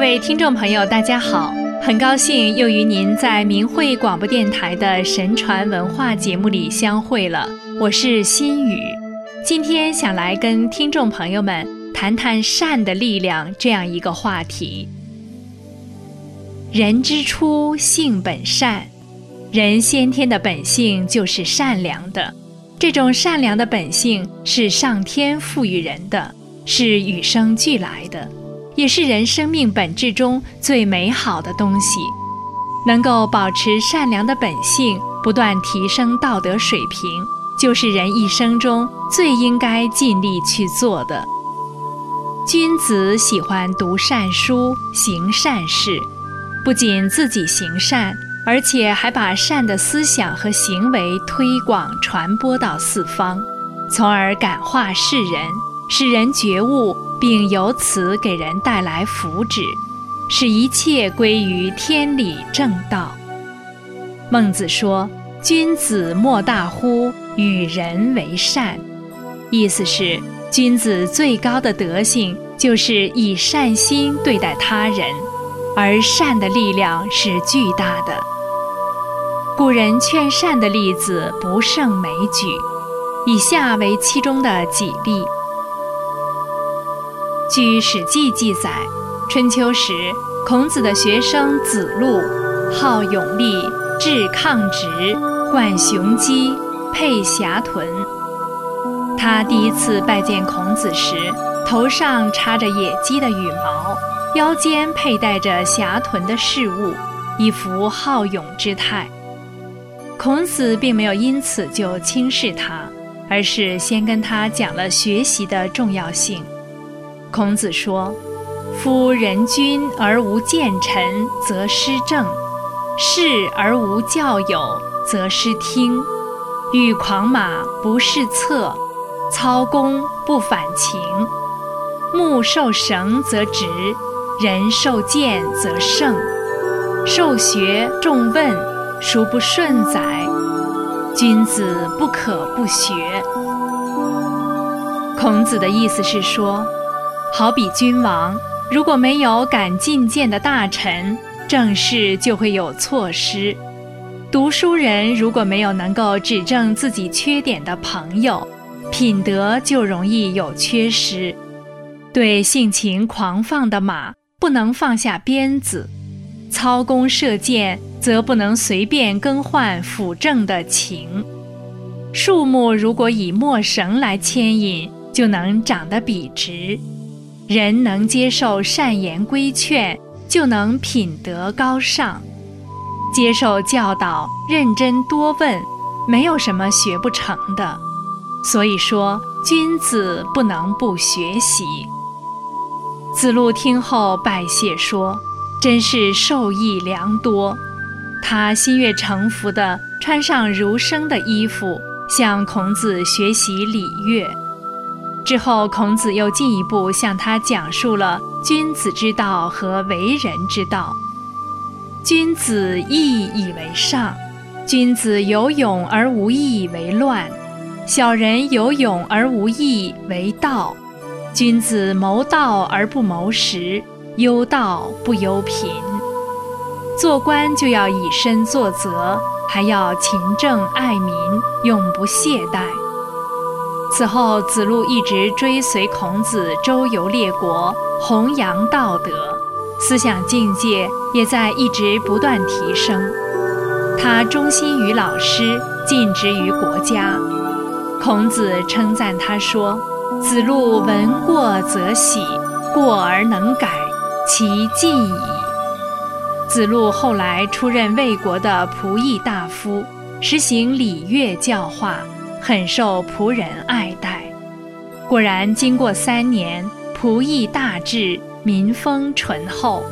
各位听众朋友，大家好，很高兴又与您在明慧广播电台的神传文化节目里相会了。我是心雨，今天想来跟听众朋友们谈谈善的力量这样一个话题。人之初，性本善，人先天的本性就是善良的。这种善良的本性是上天赋予人的，是与生俱来的，也是人生命本质中最美好的东西。能够保持善良的本性，不断提升道德水平，就是人一生中最应该尽力去做的。君子喜欢读善书，行善事，不仅自己行善。而且还把善的思想和行为推广传播到四方，从而感化世人，使人觉悟，并由此给人带来福祉，使一切归于天理正道。孟子说：“君子莫大乎与人为善。”意思是，君子最高的德性就是以善心对待他人，而善的力量是巨大的。古人劝善的例子不胜枚举，以下为其中的几例。据《史记》记载，春秋时，孔子的学生子路，好勇力，志抗直，冠雄鸡，佩霞豚。他第一次拜见孔子时，头上插着野鸡的羽毛，腰间佩戴着霞豚的饰物，一副好勇之态。孔子并没有因此就轻视他，而是先跟他讲了学习的重要性。孔子说：“夫人君而无见臣，则失政；士而无教友，则失听。欲狂马不试策，操弓不反情。木受绳则直，人受箭则胜。受学重问。”孰不顺哉？君子不可不学。孔子的意思是说，好比君王，如果没有敢进谏的大臣，政事就会有错失；读书人如果没有能够指正自己缺点的朋友，品德就容易有缺失。对性情狂放的马，不能放下鞭子；操弓射箭。则不能随便更换辅正的情。树木如果以墨绳来牵引，就能长得笔直；人能接受善言规劝，就能品德高尚。接受教导，认真多问，没有什么学不成的。所以说，君子不能不学习。子路听后拜谢说：“真是受益良多。”他心悦诚服地穿上儒生的衣服，向孔子学习礼乐。之后，孔子又进一步向他讲述了君子之道和为人之道。君子义以为上，君子有勇而无义为乱；小人有勇而无义为盗。君子谋道而不谋食，忧道不忧贫。做官就要以身作则，还要勤政爱民，永不懈怠。此后，子路一直追随孔子周游列国，弘扬道德，思想境界也在一直不断提升。他忠心于老师，尽职于国家。孔子称赞他说：“子路闻过则喜，过而能改，其进矣。”子路后来出任魏国的仆役大夫，实行礼乐教化，很受仆人爱戴。果然，经过三年，仆役大治，民风淳厚。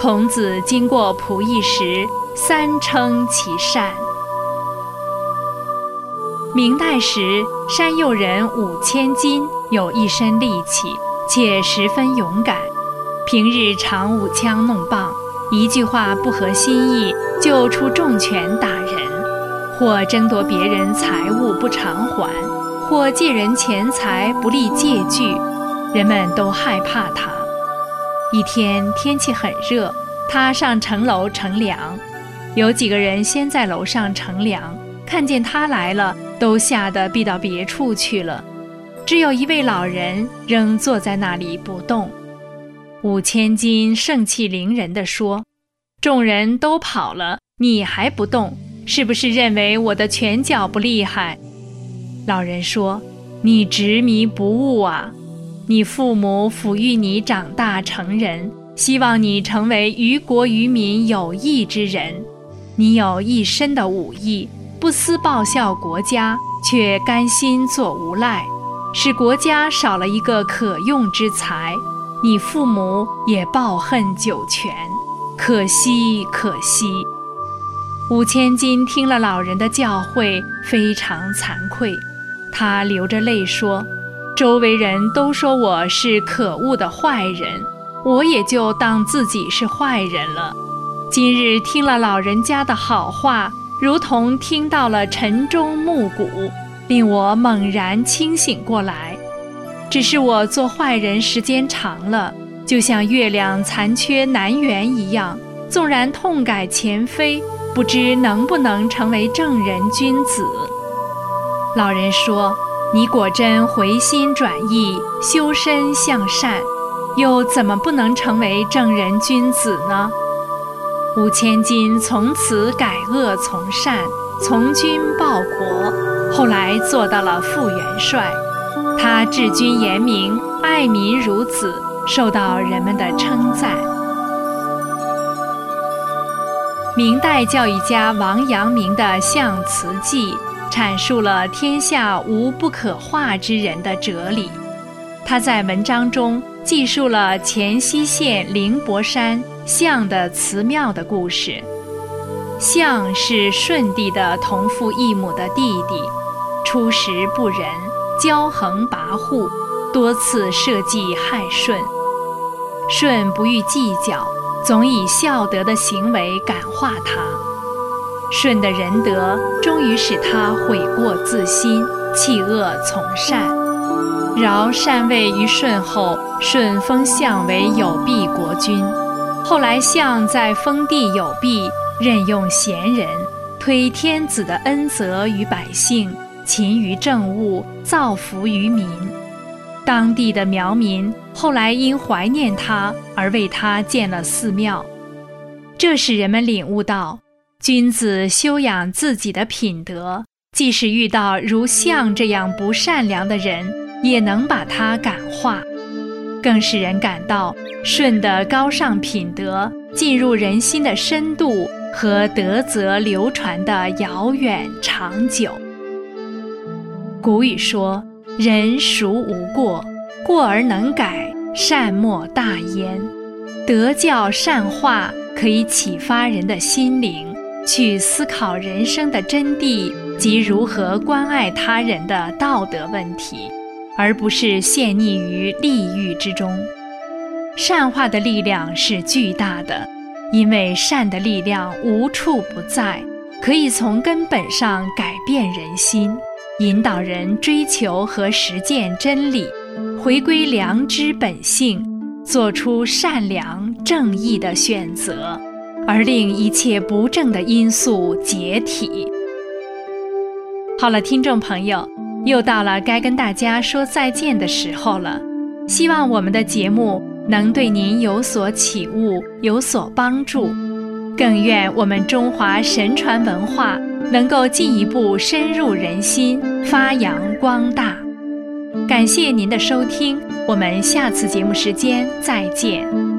孔子经过仆役时，三称其善。明代时，山右人五千金有一身力气，且十分勇敢，平日常舞枪弄棒。一句话不合心意，就出重拳打人，或争夺别人财物不偿还，或借人钱财不立借据，人们都害怕他。一天天气很热，他上城楼乘凉。有几个人先在楼上乘凉，看见他来了，都吓得避到别处去了。只有一位老人仍坐在那里不动。五千金盛气凌人地说：“众人都跑了，你还不动，是不是认为我的拳脚不厉害？”老人说：“你执迷不悟啊！你父母抚育你长大成人，希望你成为于国于民有益之人。”你有一身的武艺，不思报效国家，却甘心做无赖，使国家少了一个可用之才。你父母也抱恨九泉，可惜可惜。五千金听了老人的教诲，非常惭愧，他流着泪说：“周围人都说我是可恶的坏人，我也就当自己是坏人了。”今日听了老人家的好话，如同听到了晨钟暮鼓，令我猛然清醒过来。只是我做坏人时间长了，就像月亮残缺难圆一样，纵然痛改前非，不知能不能成为正人君子。老人说：“你果真回心转意，修身向善，又怎么不能成为正人君子呢？”五千金从此改恶从善，从军报国，后来做到了副元帅。他治军严明，爱民如子，受到人们的称赞。明代教育家王阳明的《象辞记》阐述了天下无不可化之人的哲理。他在文章中记述了黔西县灵伯山。象的祠庙的故事。象是舜帝的同父异母的弟弟，初时不仁，骄横跋扈，多次设计害舜。舜不予计较，总以孝德的行为感化他。舜的仁德终于使他悔过自新，弃恶从善。尧禅位于舜后，舜封相为有毕国君。后来，相在封地有毕，任用贤人，推天子的恩泽于百姓，勤于政务，造福于民。当地的苗民后来因怀念他而为他建了寺庙。这使人们领悟到，君子修养自己的品德，即使遇到如象这样不善良的人，也能把他感化。更使人感到舜的高尚品德进入人心的深度和德泽流传的遥远长久。古语说：“人孰无过？过而能改，善莫大焉。”德教善化可以启发人的心灵，去思考人生的真谛及如何关爱他人的道德问题。而不是陷溺于利欲之中。善化的力量是巨大的，因为善的力量无处不在，可以从根本上改变人心，引导人追求和实践真理，回归良知本性，做出善良正义的选择，而令一切不正的因素解体。好了，听众朋友。又到了该跟大家说再见的时候了，希望我们的节目能对您有所启悟，有所帮助，更愿我们中华神传文化能够进一步深入人心，发扬光大。感谢您的收听，我们下次节目时间再见。